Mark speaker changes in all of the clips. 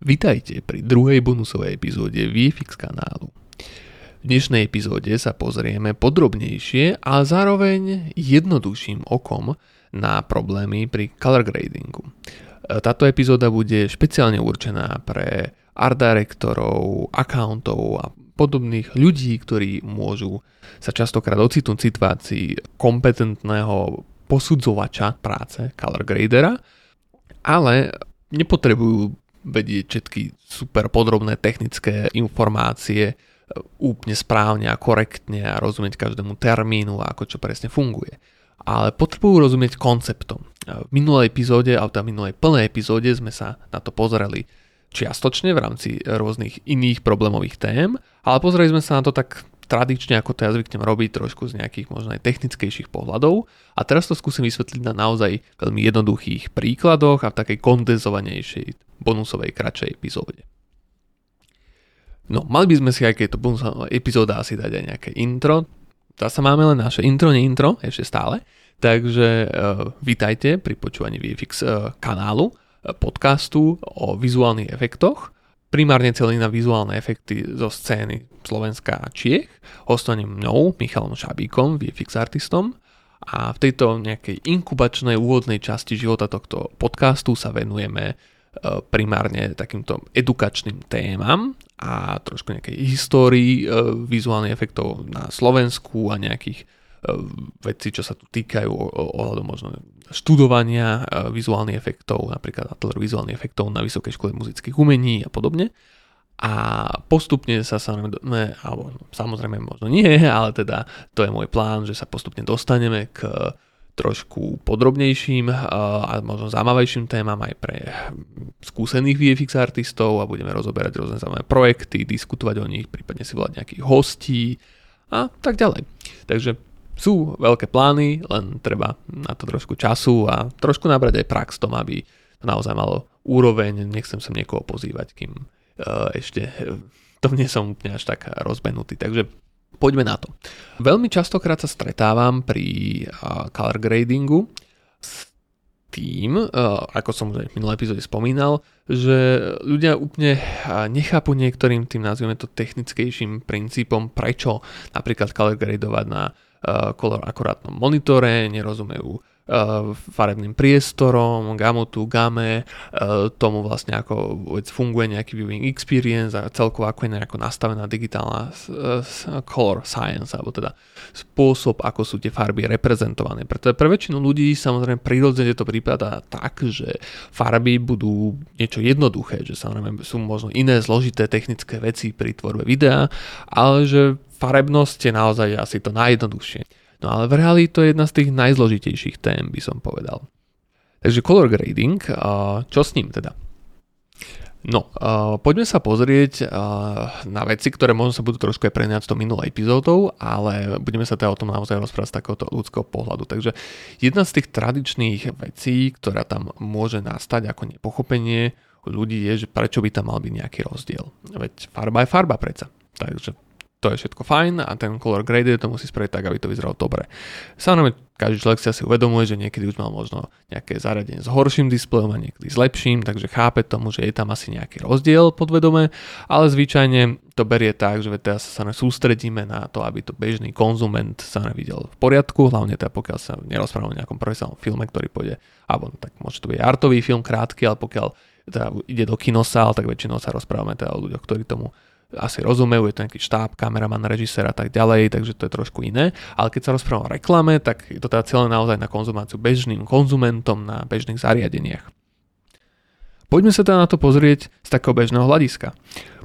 Speaker 1: Vitajte pri druhej bonusovej epizóde VFX kanálu. V dnešnej epizóde sa pozrieme podrobnejšie a zároveň jednoduchším okom na problémy pri color gradingu. Táto epizóda bude špeciálne určená pre art directorov, accountov a podobných ľudí, ktorí môžu sa častokrát ocitnúť v situácii kompetentného posudzovača práce, color gradera, ale nepotrebujú vedieť všetky super podrobné technické informácie úplne správne a korektne a rozumieť každému termínu a ako čo presne funguje. Ale potrebujú rozumieť konceptom. V minulej epizóde, alebo v minulej plnej epizóde sme sa na to pozreli čiastočne v rámci rôznych iných problémových tém, ale pozreli sme sa na to tak tradične, ako to ja zvyknem robiť, trošku z nejakých možno aj technickejších pohľadov. A teraz to skúsim vysvetliť na naozaj veľmi jednoduchých príkladoch a v takej kondenzovanejšej bonusovej kratšej epizóde. No, mali by sme si aj keď to bonusová epizóda asi dať aj nejaké intro. Zase máme len naše intro, nie intro, ešte stále. Takže uh, vítajte pri počúvaní VFX uh, kanálu, uh, podcastu o vizuálnych efektoch. Primárne celý na vizuálne efekty zo scény Slovenska a Čiech. Ostanem mnou, Michalom Šabíkom, VFX artistom. A v tejto nejakej inkubačnej úvodnej časti života tohto podcastu sa venujeme E, primárne takýmto edukačným témam a trošku nejakej histórii e, vizuálnych efektov na Slovensku a nejakých e, vecí, čo sa tu týkajú ohľadom možno študovania vizuálnych efektov, napríklad vizuálnych efektov na Vysokej škole muzických umení a podobne. A postupne sa samozrejme, alebo samozrejme možno nie, ale teda to je môj plán, že sa postupne dostaneme k trošku podrobnejším a možno zaujímavejším témam aj pre skúsených VFX artistov a budeme rozoberať rôzne zaujímavé projekty, diskutovať o nich, prípadne si volať nejakých hostí a tak ďalej. Takže sú veľké plány, len treba na to trošku času a trošku nabrať aj prax tom, aby to naozaj malo úroveň, nechcem sa niekoho pozývať, kým uh, ešte to nie som úplne až tak rozbenutý. Takže Poďme na to. Veľmi častokrát sa stretávam pri uh, color gradingu s tým, ako som už v minulé epizóde spomínal, že ľudia úplne nechápu niektorým tým, nazvime to technickejším princípom, prečo napríklad color gradovať na color akurátnom monitore, nerozumejú farebným priestorom, gamotu, game, eh, tomu vlastne ako funguje nejaký viewing experience a celkovo ako je nejako nastavená digitálna eh, color science, alebo teda spôsob, ako sú tie farby reprezentované. Preto pre väčšinu ľudí samozrejme prirodzene to prípada tak, že farby budú niečo jednoduché, že samozrejme sú možno iné zložité technické veci pri tvorbe videa, ale že farebnosť je naozaj asi to najjednoduchšie. No ale v reáli to je jedna z tých najzložitejších tém, by som povedal. Takže color grading, čo s ním teda? No, poďme sa pozrieť na veci, ktoré možno sa budú trošku aj preňať s tou minulou epizódou, ale budeme sa teda o tom naozaj rozprávať z takéhoto ľudského pohľadu. Takže jedna z tých tradičných vecí, ktorá tam môže nastať ako nepochopenie ľudí je, že prečo by tam mal byť nejaký rozdiel. Veď farba je farba predsa. Takže to je všetko fajn a ten color grade to musí spraviť tak, aby to vyzeralo dobre. Samozrejme, každý človek si asi uvedomuje, že niekedy už mal možno nejaké zariadenie s horším displejom a niekedy s lepším, takže chápe tomu, že je tam asi nejaký rozdiel podvedome, ale zvyčajne to berie tak, že teraz sa sústredíme na to, aby to bežný konzument sa nevidel v poriadku, hlavne teda pokiaľ sa nerozprávame o nejakom profesionálnom filme, ktorý pôjde, alebo tak môže to byť artový film krátky, ale pokiaľ teda ide do kinosál, tak väčšinou sa rozprávame teda o ľuďoch, ktorí tomu asi rozumejú, je to nejaký štáb, kameraman, režisér a tak ďalej, takže to je trošku iné. Ale keď sa rozprávam o reklame, tak je to teda celé naozaj na konzumáciu bežným konzumentom na bežných zariadeniach. Poďme sa teda na to pozrieť z takého bežného hľadiska.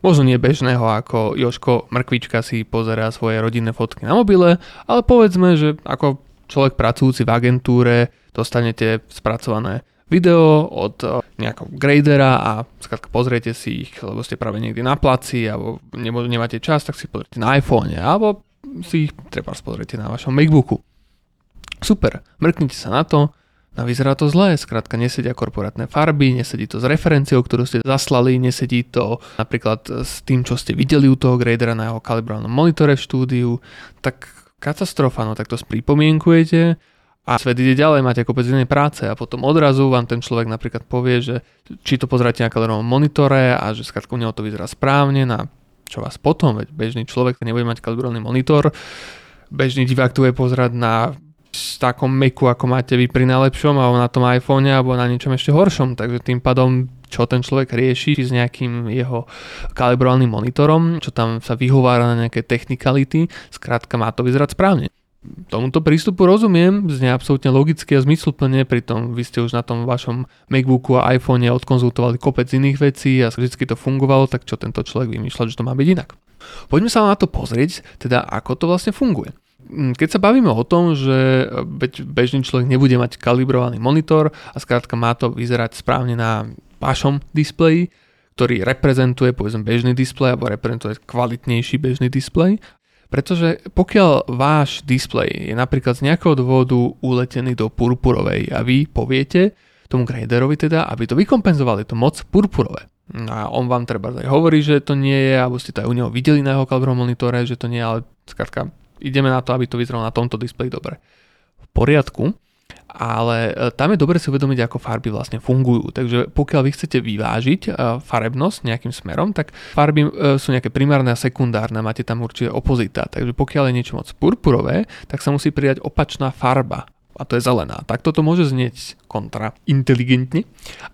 Speaker 1: Možno nie bežného, ako Joško Mrkvička si pozerá svoje rodinné fotky na mobile, ale povedzme, že ako človek pracujúci v agentúre dostanete spracované video od eh, nejakého gradera a skrátka pozriete si ich, lebo ste práve niekde na placi alebo nemáte čas, tak si pozriete na iPhone alebo si ich treba pozriete na vašom MacBooku. Super, mrknite sa na to, a vyzerá to zle, skrátka nesedia korporátne farby, nesedí to s referenciou, ktorú ste zaslali, nesedí to napríklad s tým, čo ste videli u toho gradera na jeho kalibrovanom monitore v štúdiu, tak katastrofa, no tak to spripomienkujete a svet ide ďalej, máte kopec inej práce a potom odrazu vám ten človek napríklad povie, že či to pozráte na kalibrovom monitore a že skrátka u neho to vyzerá správne, na čo vás potom, veď bežný človek nebude mať kalibrovaný monitor, bežný divák tu je pozerať na takom Macu, ako máte vy pri najlepšom, alebo na tom iPhone, alebo na niečom ešte horšom, takže tým pádom čo ten človek rieši s nejakým jeho kalibrovaným monitorom, čo tam sa vyhovára na nejaké technikality, skrátka má to vyzerať správne tomuto prístupu rozumiem, znie absolútne logicky a zmysluplne, pritom vy ste už na tom vašom MacBooku a iPhone odkonzultovali kopec iných vecí a vždy to fungovalo, tak čo tento človek vymýšľa, že to má byť inak. Poďme sa na to pozrieť, teda ako to vlastne funguje. Mm, keď sa bavíme o tom, že bežný človek nebude mať kalibrovaný monitor a skrátka má to vyzerať správne na vašom displeji, ktorý reprezentuje povedzme bežný displej alebo reprezentuje kvalitnejší bežný displej pretože pokiaľ váš displej je napríklad z nejakého dôvodu uletený do purpurovej a vy poviete tomu graderovi teda, aby to vykompenzovali, to moc purpurové. A on vám treba aj hovorí, že to nie je, alebo ste to aj u neho videli na jeho kalibrovom monitore, že to nie je, ale skrátka ideme na to, aby to vyzeralo na tomto displeji dobre. V poriadku, ale e, tam je dobre si uvedomiť, ako farby vlastne fungujú. Takže pokiaľ vy chcete vyvážiť e, farebnosť nejakým smerom, tak farby e, sú nejaké primárne a sekundárne, máte tam určite opozita. Takže pokiaľ je niečo moc purpurové, tak sa musí pridať opačná farba a to je zelená. Tak toto môže znieť kontra inteligentne,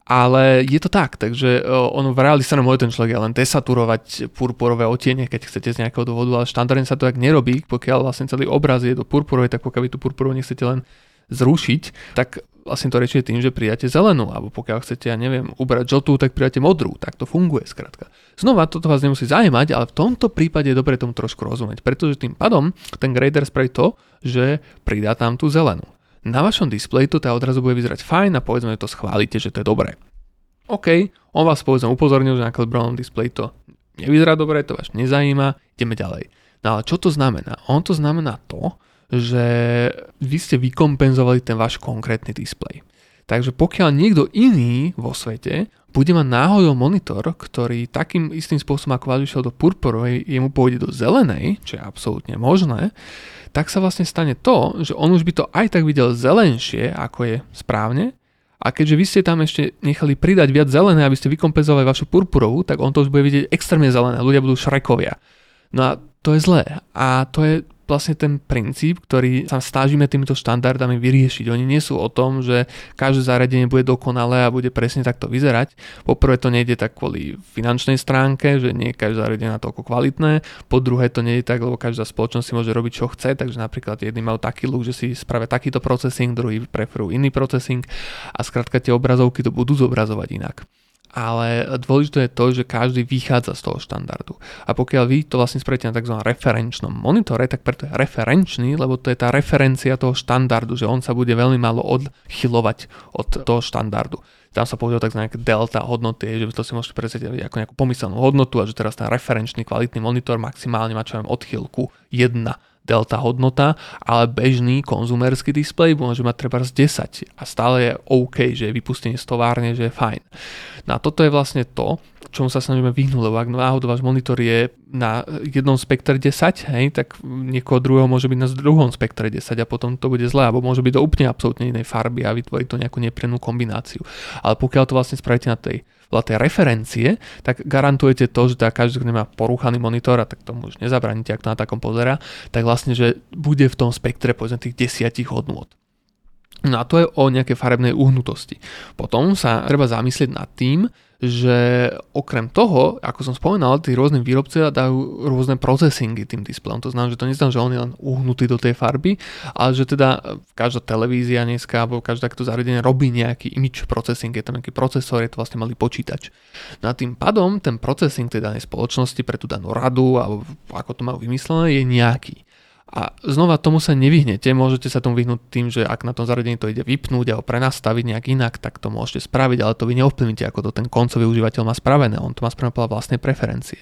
Speaker 1: ale je to tak, takže on v reáli sa môže ten človek len desaturovať purpurové otiene, keď chcete z nejakého dôvodu, ale štandardne sa to tak nerobí, pokiaľ vlastne celý obraz je do purpurovej, tak pokiaľ vy tú purpurovú nechcete len zrušiť, tak vlastne to riešite tým, že pridáte zelenú, alebo pokiaľ chcete, ja neviem, ubrať žltú, tak pridáte modrú, tak to funguje skrátka. Znova, toto vás nemusí zaujímať, ale v tomto prípade je dobre tomu trošku rozumieť, pretože tým pádom ten grader spraví to, že pridá tam tú zelenú. Na vašom displeji to teda odrazu bude vyzerať fajn a povedzme, že to schválite, že to je dobré. OK, on vás povedzme upozornil, že na kalibrovom displeji to nevyzerá dobre, to vás nezajíma, ideme ďalej. No ale čo to znamená? On to znamená to, že vy ste vykompenzovali ten váš konkrétny displej. Takže pokiaľ niekto iný vo svete bude mať náhodou monitor, ktorý takým istým spôsobom ako vás do purpurovej, jemu pôjde do zelenej, čo je absolútne možné, tak sa vlastne stane to, že on už by to aj tak videl zelenšie, ako je správne, a keďže vy ste tam ešte nechali pridať viac zelené, aby ste vykompenzovali vašu purpurovú, tak on to už bude vidieť extrémne zelené. Ľudia budú šrekovia. No a to je zlé. A to je vlastne ten princíp, ktorý sa snažíme týmito štandardami vyriešiť. Oni nie sú o tom, že každé zariadenie bude dokonalé a bude presne takto vyzerať. Poprvé to nejde tak kvôli finančnej stránke, že nie je každé zariadenie na toľko kvalitné. Po druhé to nejde tak, lebo každá spoločnosť si môže robiť čo chce, takže napríklad jedni majú taký look, že si spravia takýto procesing, druhý preferujú iný procesing a skrátka tie obrazovky to budú zobrazovať inak ale dôležité je to, že každý vychádza z toho štandardu. A pokiaľ vy to vlastne spravíte na tzv. referenčnom monitore, tak preto je referenčný, lebo to je tá referencia toho štandardu, že on sa bude veľmi málo odchylovať od toho štandardu. Tam sa používa tzv. delta hodnoty, že vy to si môžete predstaviť ako nejakú pomyselnú hodnotu a že teraz ten referenčný kvalitný monitor maximálne má čo odchýlku 1 delta hodnota, ale bežný konzumerský displej môže mať treba z 10 a stále je OK, že je vypustenie z továrne, že je fajn. No a toto je vlastne to, čomu sa snažíme vyhnúť, lebo ak náhodou váš monitor je na jednom spektre 10, hej, tak niekoho druhého môže byť na druhom spektre 10 a potom to bude zlé, alebo môže byť do úplne absolútne inej farby a vytvoriť to nejakú neprennú kombináciu. Ale pokiaľ to vlastne spravíte na tej podľa tej referencie, tak garantujete to, že teda každý, kto nemá porúchaný monitor, a tak tomu už nezabraníte, ak to na takom pozera, tak vlastne, že bude v tom spektre povedzme tých desiatich hodnôt. No a to je o nejakej farebnej uhnutosti. Potom sa treba zamyslieť nad tým, že okrem toho, ako som spomínal, tí rôzne výrobcovia dajú rôzne procesingy tým displejom. To znamená, že to neznamená, že on je len uhnutý do tej farby, ale že teda každá televízia dneska alebo každé takéto zariadenie robí nejaký image processing, je tam nejaký procesor, je to vlastne malý počítač. No a tým pádom ten processing tej danej spoločnosti pre tú danú radu alebo ako to majú vymyslené je nejaký. A znova tomu sa nevyhnete, môžete sa tomu vyhnúť tým, že ak na tom zariadení to ide vypnúť alebo prenastaviť nejak inak, tak to môžete spraviť, ale to vy neovplyvníte, ako to ten koncový užívateľ má spravené, on to má spravené podľa vlastnej preferencie.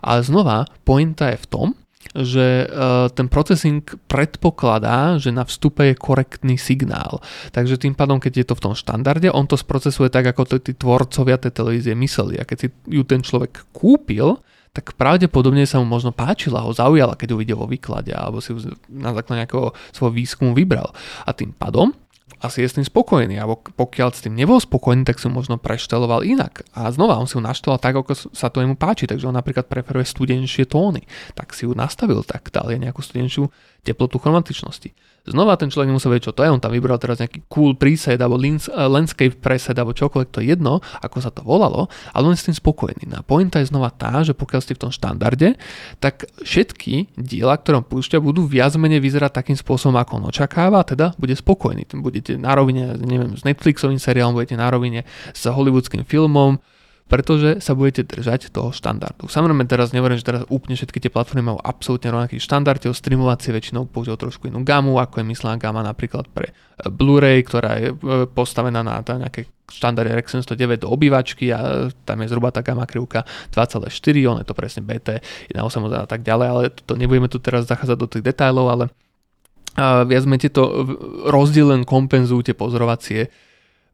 Speaker 1: Ale znova, pointa je v tom, že uh, ten procesing predpokladá, že na vstupe je korektný signál. Takže tým pádom, keď je to v tom štandarde, on to sprocesuje tak, ako tí tvorcovia tej televízie mysleli. A keď si ju ten človek kúpil, tak pravdepodobne sa mu možno páčila, ho zaujala, keď ho videl vo výklade, alebo si ju na základe nejakého svojho výskumu vybral. A tým pádom asi je s tým spokojný, alebo pokiaľ s tým nebol spokojný, tak si možno prešteloval inak. A znova on si ju našteloval tak, ako sa to jemu páči, takže on napríklad preferuje studenšie tóny, tak si ju nastavil tak, dal je nejakú studenšiu teplotu chromatičnosti. Znova ten človek nemusel vedieť, čo to je, on tam vybral teraz nejaký cool preset alebo landscape preset alebo čokoľvek, to je jedno, ako sa to volalo, ale on je s tým spokojný. No a pointa je znova tá, že pokiaľ ste v tom štandarde, tak všetky diela, ktoré on púšťa, budú viac menej vyzerať takým spôsobom, ako on očakáva, teda bude spokojný. Budete na rovine, neviem, s Netflixovým seriálom, budete na rovine s hollywoodským filmom, pretože sa budete držať toho štandardu. Samozrejme teraz neverím, že teraz úplne všetky tie platformy majú absolútne rovnaký štandard, tie streamovacie väčšinou používajú trošku inú gamu, ako je myslená gama napríklad pre e, Blu-ray, ktorá je e, postavená na nejaké štandarde RX 709 do obývačky a tam je zhruba tá gama krivka 2,4, on je to presne BT, 1.8 a tak ďalej, ale to nebudeme tu teraz zachádzať do tých detailov, ale viac menej tieto rozdiel len kompenzujú tie pozorovacie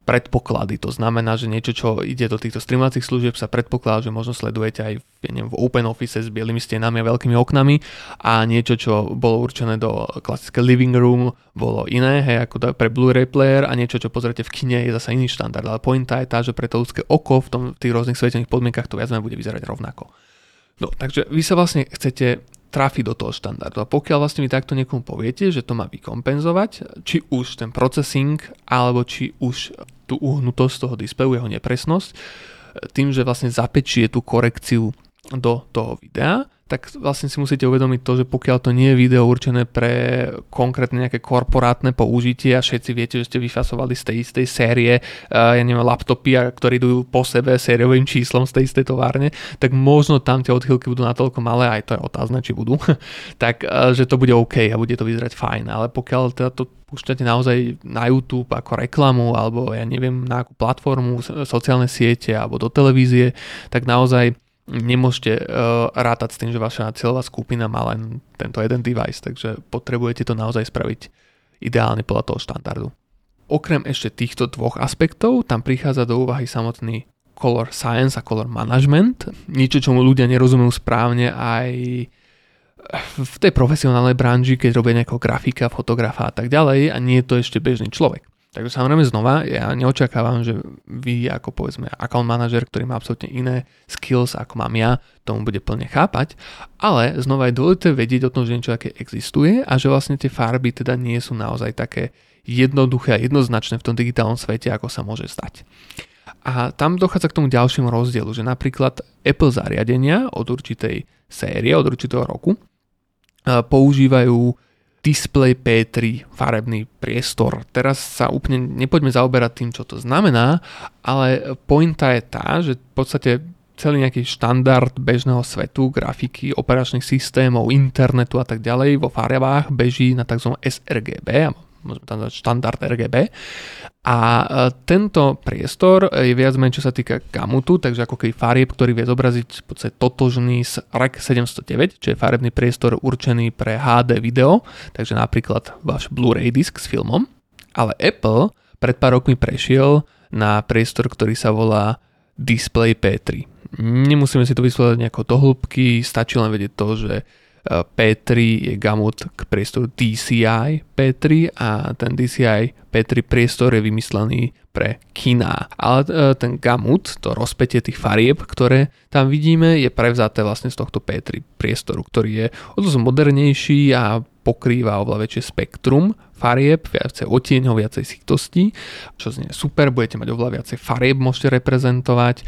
Speaker 1: predpoklady. To znamená, že niečo, čo ide do týchto streamovacích služieb, sa predpokladá, že možno sledujete aj ja neviem, v Open Office s bielými stenami a veľkými oknami a niečo, čo bolo určené do klasické living room, bolo iné, hej, ako pre Blu-ray player a niečo, čo pozrite v kine, je zase iný štandard. Ale pointa je tá, že pre to ľudské oko v, tom, tých rôznych svetelných podmienkach to viac bude vyzerať rovnako. No, takže vy sa vlastne chcete trafi do toho štandardu. A pokiaľ vlastne vy takto niekomu poviete, že to má vykompenzovať, či už ten processing, alebo či už tú uhnutosť toho displeju, jeho nepresnosť, tým, že vlastne zapečie tú korekciu do toho videa, tak vlastne si musíte uvedomiť to, že pokiaľ to nie je video určené pre konkrétne nejaké korporátne použitie a všetci viete, že ste vyfasovali z tej istej série, uh, ja neviem, laptopy, ktorí idú po sebe sériovým číslom z tej istej továrne, tak možno tam tie odchylky budú natoľko malé, aj to je otázne, či budú, tak uh, že to bude OK a bude to vyzerať fajn, ale pokiaľ teda to púšťate naozaj na YouTube ako reklamu alebo ja neviem na akú platformu, sociálne siete alebo do televízie, tak naozaj nemôžete uh, rátať s tým, že vaša cieľová skupina má len tento jeden device, takže potrebujete to naozaj spraviť ideálne podľa toho štandardu. Okrem ešte týchto dvoch aspektov, tam prichádza do úvahy samotný color science a color management, niečo, čomu ľudia nerozumejú správne aj v tej profesionálnej branži, keď robia nejakého grafika, fotografa a tak ďalej a nie je to ešte bežný človek. Takže samozrejme znova, ja neočakávam, že vy ako povedzme account manažer, ktorý má absolútne iné skills ako mám ja, tomu bude plne chápať, ale znova je dôležité vedieť o tom, že niečo také existuje a že vlastne tie farby teda nie sú naozaj také jednoduché a jednoznačné v tom digitálnom svete, ako sa môže stať. A tam dochádza k tomu ďalšiemu rozdielu, že napríklad Apple zariadenia od určitej série, od určitého roku používajú display P3 farebný priestor. Teraz sa úplne nepoďme zaoberať tým, čo to znamená, ale pointa je tá, že v podstate celý nejaký štandard bežného svetu, grafiky, operačných systémov, internetu a tak ďalej vo farbách beží na tzv. sRGB, môžeme tam dať štandard RGB. A e, tento priestor je viac menej, čo sa týka gamutu, takže ako keby farieb, ktorý vie zobraziť v podstate totožný s REC 709, čo je farebný priestor určený pre HD video, takže napríklad váš Blu-ray disk s filmom. Ale Apple pred pár rokmi prešiel na priestor, ktorý sa volá Display P3. Nemusíme si to vysvetľovať nejako do hĺbky, stačí len vedieť to, že P3 je gamut k priestoru DCI P3 a ten DCI P3 priestor je vymyslený pre kina. Ale e, ten gamut, to rozpetie tých farieb, ktoré tam vidíme, je prevzaté vlastne z tohto P3 priestoru, ktorý je o dosť modernejší a pokrýva oveľa väčšie spektrum farieb, viacej otieňov, viacej sitosti, čo znie super, budete mať oveľa viacej farieb, môžete reprezentovať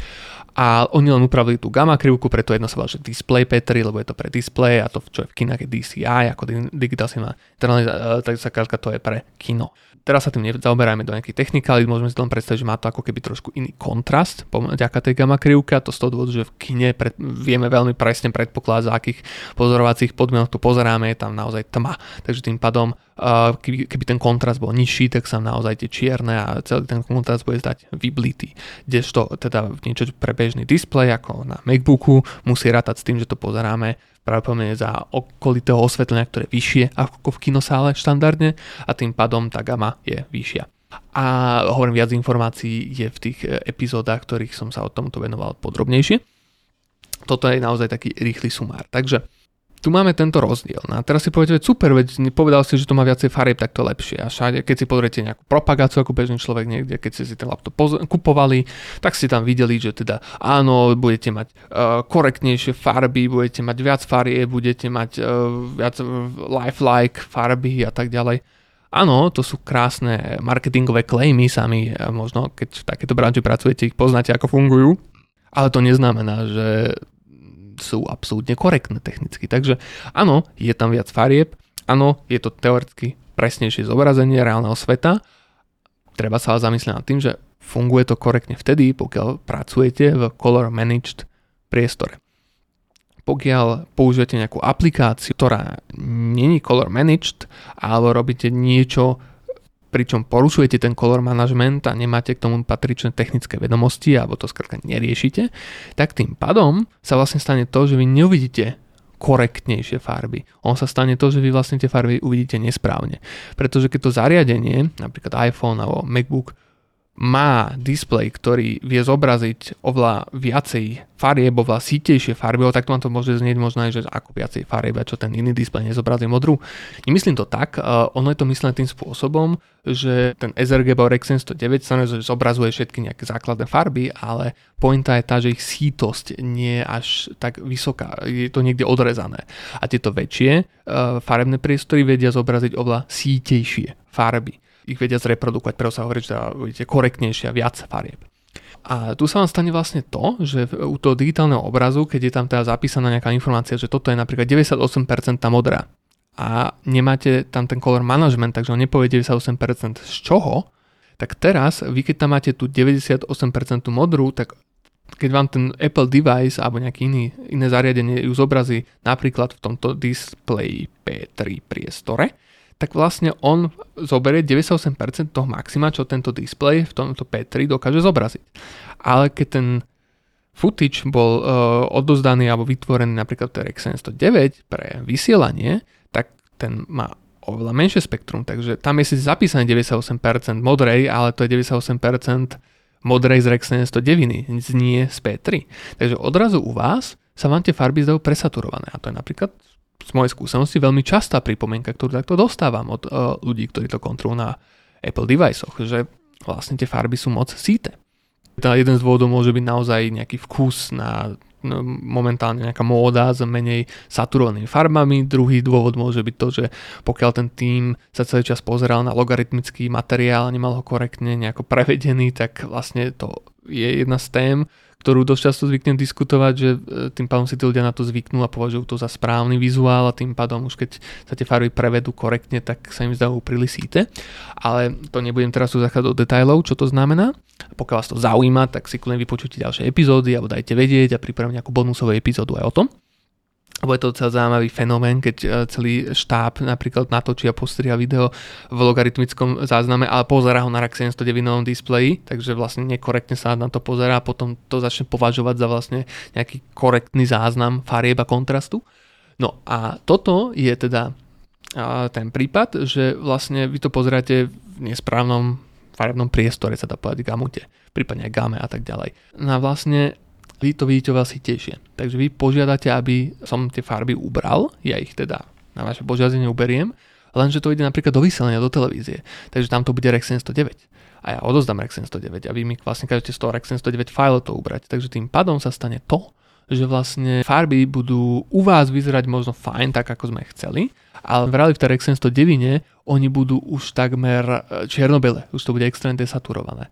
Speaker 1: a oni len upravili tú gamma krivku, preto jedno sa volá, že display P3, lebo je to pre display a to, čo je v kinách je DCI, ako Digital Cinema, tak sa to je pre kino. Teraz sa tým nezaoberajme do nejakých technikálit, môžeme si len predstaviť, že má to ako keby trošku iný kontrast vďaka tej gamma a to z toho dôvodu, že v kine pred, vieme veľmi presne predpokladať, za akých pozorovacích podmienok tu pozeráme, je tam naozaj tma. Takže tým pádom, keby, keby ten kontrast bol nižší, tak sa naozaj tie čierne a celý ten kontrast bude zdať vyblitý. Kdežto teda niečo pre bežný displej ako na MacBooku musí rátať s tým, že to pozeráme pravdepodobne za okolitého osvetlenia, ktoré je vyššie ako v kinosále štandardne a tým pádom tá gama je vyššia. A hovorím, viac informácií je v tých e, epizódach, ktorých som sa o tomto venoval podrobnejšie. toto je naozaj taký rýchly sumár. Takže tu máme tento rozdiel. No a teraz si poviete, super, veď povedal si, že to má viacej farieb, tak to lepšie. A všade, keď si pozriete nejakú propagáciu ako bežný človek niekde, keď ste si ten laptop poz- kupovali, tak si tam videli, že teda áno, budete mať uh, korektnejšie farby, budete mať viac farieb, budete mať uh, viac lifelike farby a tak ďalej. Áno, to sú krásne marketingové klejmy, sami možno, keď v takéto branži pracujete, ich poznáte, ako fungujú, ale to neznamená, že sú absolútne korektné technicky. Takže áno, je tam viac farieb, áno, je to teoreticky presnejšie zobrazenie reálneho sveta. Treba sa ale zamyslieť nad tým, že funguje to korektne vtedy, pokiaľ pracujete v color managed priestore. Pokiaľ použijete nejakú aplikáciu, ktorá není color managed, alebo robíte niečo pričom porušujete ten color management a nemáte k tomu patričné technické vedomosti alebo to skrátka neriešite, tak tým pádom sa vlastne stane to, že vy neuvidíte korektnejšie farby. On sa stane to, že vy vlastne tie farby uvidíte nesprávne. Pretože keď to zariadenie, napríklad iPhone alebo MacBook, má displej, ktorý vie zobraziť oveľa viacej farieb, oveľa sítejšie farby, tak to vám to môže znieť možno aj, že ako viacej farieb, čo ten iný displej nezobrazí modrú. Nemyslím to tak, uh, ono je to myslené tým spôsobom, že ten Rexen 109 sa zobrazuje všetky nejaké základné farby, ale pointa je tá, že ich sítosť nie je až tak vysoká, je to niekde odrezané. A tieto väčšie uh, farebné priestory vedia zobraziť oveľa sítejšie farby ich vedia zreprodukovať, preto sa hovorí, že budete korektnejšie a viac farieb. A tu sa vám stane vlastne to, že u toho digitálneho obrazu, keď je tam teda zapísaná nejaká informácia, že toto je napríklad 98% modrá a nemáte tam ten color management, takže on nepovie 98% z čoho, tak teraz vy keď tam máte tú 98% modrú, tak keď vám ten Apple device alebo nejaký iný, iné zariadenie ju zobrazí napríklad v tomto display P3 priestore, tak vlastne on zoberie 98% toho maxima, čo tento display v tomto P3 dokáže zobraziť. Ale keď ten footage bol uh, odozdaný alebo vytvorený napríklad v RX 109 pre vysielanie, tak ten má oveľa menšie spektrum, takže tam je si zapísané 98% modrej, ale to je 98% modrej z RX 109, nie z P3. Takže odrazu u vás sa vám tie farby zdajú presaturované a to je napríklad z mojej skúsenosti veľmi častá pripomienka, ktorú takto dostávam od uh, ľudí, ktorí to kontrolujú na Apple deviceoch, že vlastne tie farby sú moc síte. Teda jeden z dôvodov môže byť naozaj nejaký vkus na momentálne nejaká móda s menej saturovanými farbami. Druhý dôvod môže byť to, že pokiaľ ten tým sa celý čas pozeral na logaritmický materiál nemal ho korektne nejako prevedený, tak vlastne to je jedna z tém, ktorú dosť často zvyknem diskutovať, že e, tým pádom si tí ľudia na to zvyknú a považujú to za správny vizuál a tým pádom už keď sa tie farby prevedú korektne, tak sa im zdajú príliš síte. Ale to nebudem teraz tu zachádzať do detajlov, čo to znamená. Pokiaľ vás to zaujíma, tak si kľudne vypočujte ďalšie epizódy alebo dajte vedieť a pripravím nejakú bonusovú epizódu aj o tom lebo je to docela zaujímavý fenomén, keď e, celý štáb napríklad natočí a postriha video v logaritmickom zázname, ale pozera ho na RAK 709 displeji, takže vlastne nekorektne sa na to pozera a potom to začne považovať za vlastne nejaký korektný záznam farieb a kontrastu. No a toto je teda ten prípad, že vlastne vy to pozeráte v nesprávnom farebnom priestore, sa dá povedať gamute, prípadne aj game a tak ďalej. No a vlastne vy to vidíte oveľa sitejšie. Takže vy požiadate, aby som tie farby ubral, ja ich teda na vaše požiadanie uberiem, lenže to ide napríklad do vysielania do televízie. Takže tam to bude Rex 109 a ja odozdám Rex 109 a vy mi vlastne každete z toho Rex 109 file to ubrať. Takže tým pádom sa stane to, že vlastne farby budú u vás vyzerať možno fajn, tak ako sme chceli, ale v reali v tej Rex 109 oni budú už takmer e, čierno-biele, už to bude extrémne desaturované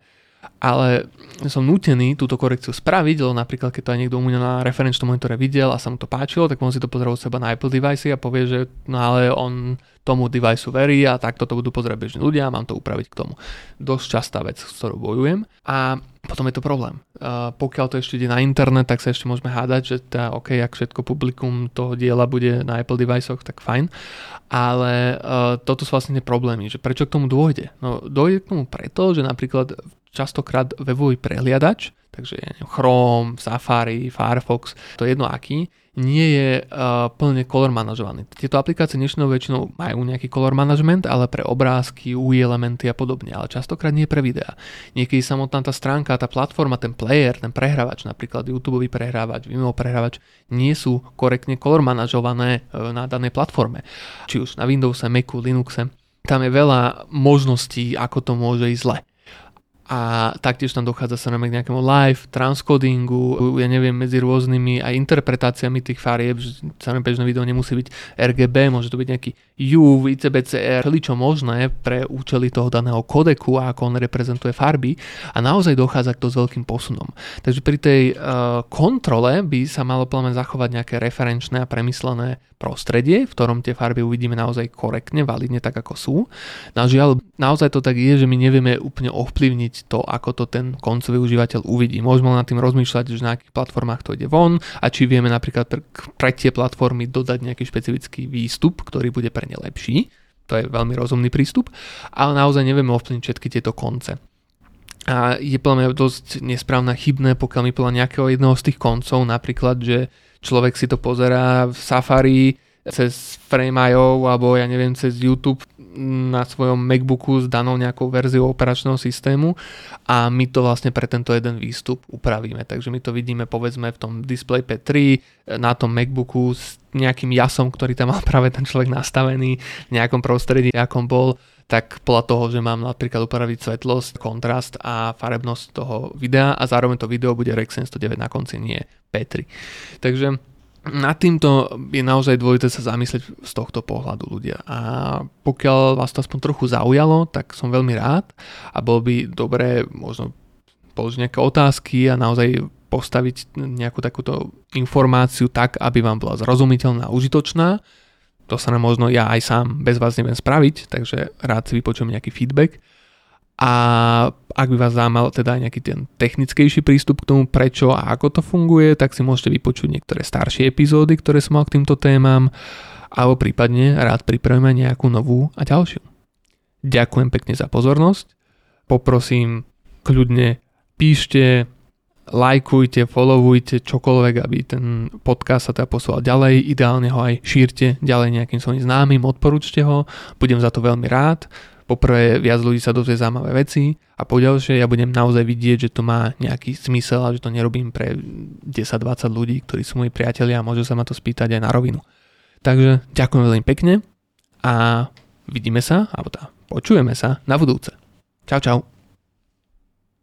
Speaker 1: ale som nutený túto korekciu spraviť, lebo napríklad keď to aj niekto u mňa na referenčnom monitore videl a sa mu to páčilo, tak on si to pozeral seba na Apple device a povie, že no ale on tomu device verí a takto to budú pozerať bežní ľudia a mám to upraviť k tomu. Dosť častá vec, s ktorou bojujem a potom je to problém. Uh, pokiaľ to ešte ide na internet, tak sa ešte môžeme hádať, že tá, OK, ak všetko publikum toho diela bude na Apple deviceoch, tak fajn. Ale uh, toto sú vlastne problémy, že prečo k tomu dôjde? No dôjde k tomu preto, že napríklad častokrát webový prehliadač, takže Chrome, Safari, Firefox, to je jedno aký, nie je uh, plne color manažovaný. Tieto aplikácie dnešnou väčšinou majú nejaký color management, ale pre obrázky, UI elementy a podobne, ale častokrát nie pre videá. Niekedy samotná tá stránka, tá platforma, ten player, ten prehrávač, napríklad YouTube prehrávač, Vimeo prehrávač, nie sú korektne color manažované uh, na danej platforme. Či už na Windowse, Macu, Linuxe. Tam je veľa možností, ako to môže ísť zle a taktiež tam dochádza sa k nejakému live, transcodingu, ja neviem, medzi rôznymi aj interpretáciami tých farieb, že samé bežné video nemusí byť RGB, môže to byť nejaký U, ICBCR, čo možné pre účely toho daného kodeku a ako on reprezentuje farby a naozaj dochádza k to s veľkým posunom. Takže pri tej uh, kontrole by sa malo plne zachovať nejaké referenčné a premyslené prostredie, v ktorom tie farby uvidíme naozaj korektne, validne tak ako sú. Na žiaľ, naozaj to tak je, že my nevieme úplne ovplyvniť to, ako to ten koncový užívateľ uvidí. Môžeme nad tým rozmýšľať, že na akých platformách to ide von a či vieme napríklad pre, pre tie platformy dodať nejaký špecifický výstup, ktorý bude pre ne lepší. To je veľmi rozumný prístup, ale naozaj nevieme ovplyvniť všetky tieto konce. A je podľa mňa dosť nesprávne chybné, pokiaľ mi podľa nejakého jedného z tých koncov, napríklad, že človek si to pozerá v Safari cez Frame.io alebo ja neviem cez YouTube na svojom MacBooku s danou nejakou verziou operačného systému a my to vlastne pre tento jeden výstup upravíme. Takže my to vidíme povedzme v tom Display P3 na tom MacBooku s nejakým jasom, ktorý tam mal práve ten človek nastavený v nejakom prostredí, akom bol tak podľa toho, že mám napríklad upraviť svetlosť, kontrast a farebnosť toho videa a zároveň to video bude Rec 109 na konci, nie P3. Takže nad týmto je naozaj dôležité sa zamyslieť z tohto pohľadu ľudia. A pokiaľ vás to aspoň trochu zaujalo, tak som veľmi rád a bolo by dobré možno položiť nejaké otázky a naozaj postaviť nejakú takúto informáciu tak, aby vám bola zrozumiteľná a užitočná. To sa nám možno ja aj sám bez vás neviem spraviť, takže rád si vypočujem nejaký feedback. A ak by vás zaujímal teda nejaký ten technickejší prístup k tomu, prečo a ako to funguje, tak si môžete vypočuť niektoré staršie epizódy, ktoré som mal k týmto témam, alebo prípadne rád pripravíme nejakú novú a ďalšiu. Ďakujem pekne za pozornosť. Poprosím kľudne píšte, lajkujte, followujte čokoľvek, aby ten podcast sa teda posúval ďalej, ideálne ho aj šírte ďalej nejakým svojim známym, odporúčte ho, budem za to veľmi rád poprvé viac ľudí sa dozvie zaujímavé veci a po ďalšie ja budem naozaj vidieť, že to má nejaký zmysel a že to nerobím pre 10-20 ľudí, ktorí sú moji priatelia a môžu sa ma to spýtať aj na rovinu. Takže ďakujem veľmi pekne a vidíme sa, alebo tá, počujeme sa na budúce. Čau, čau.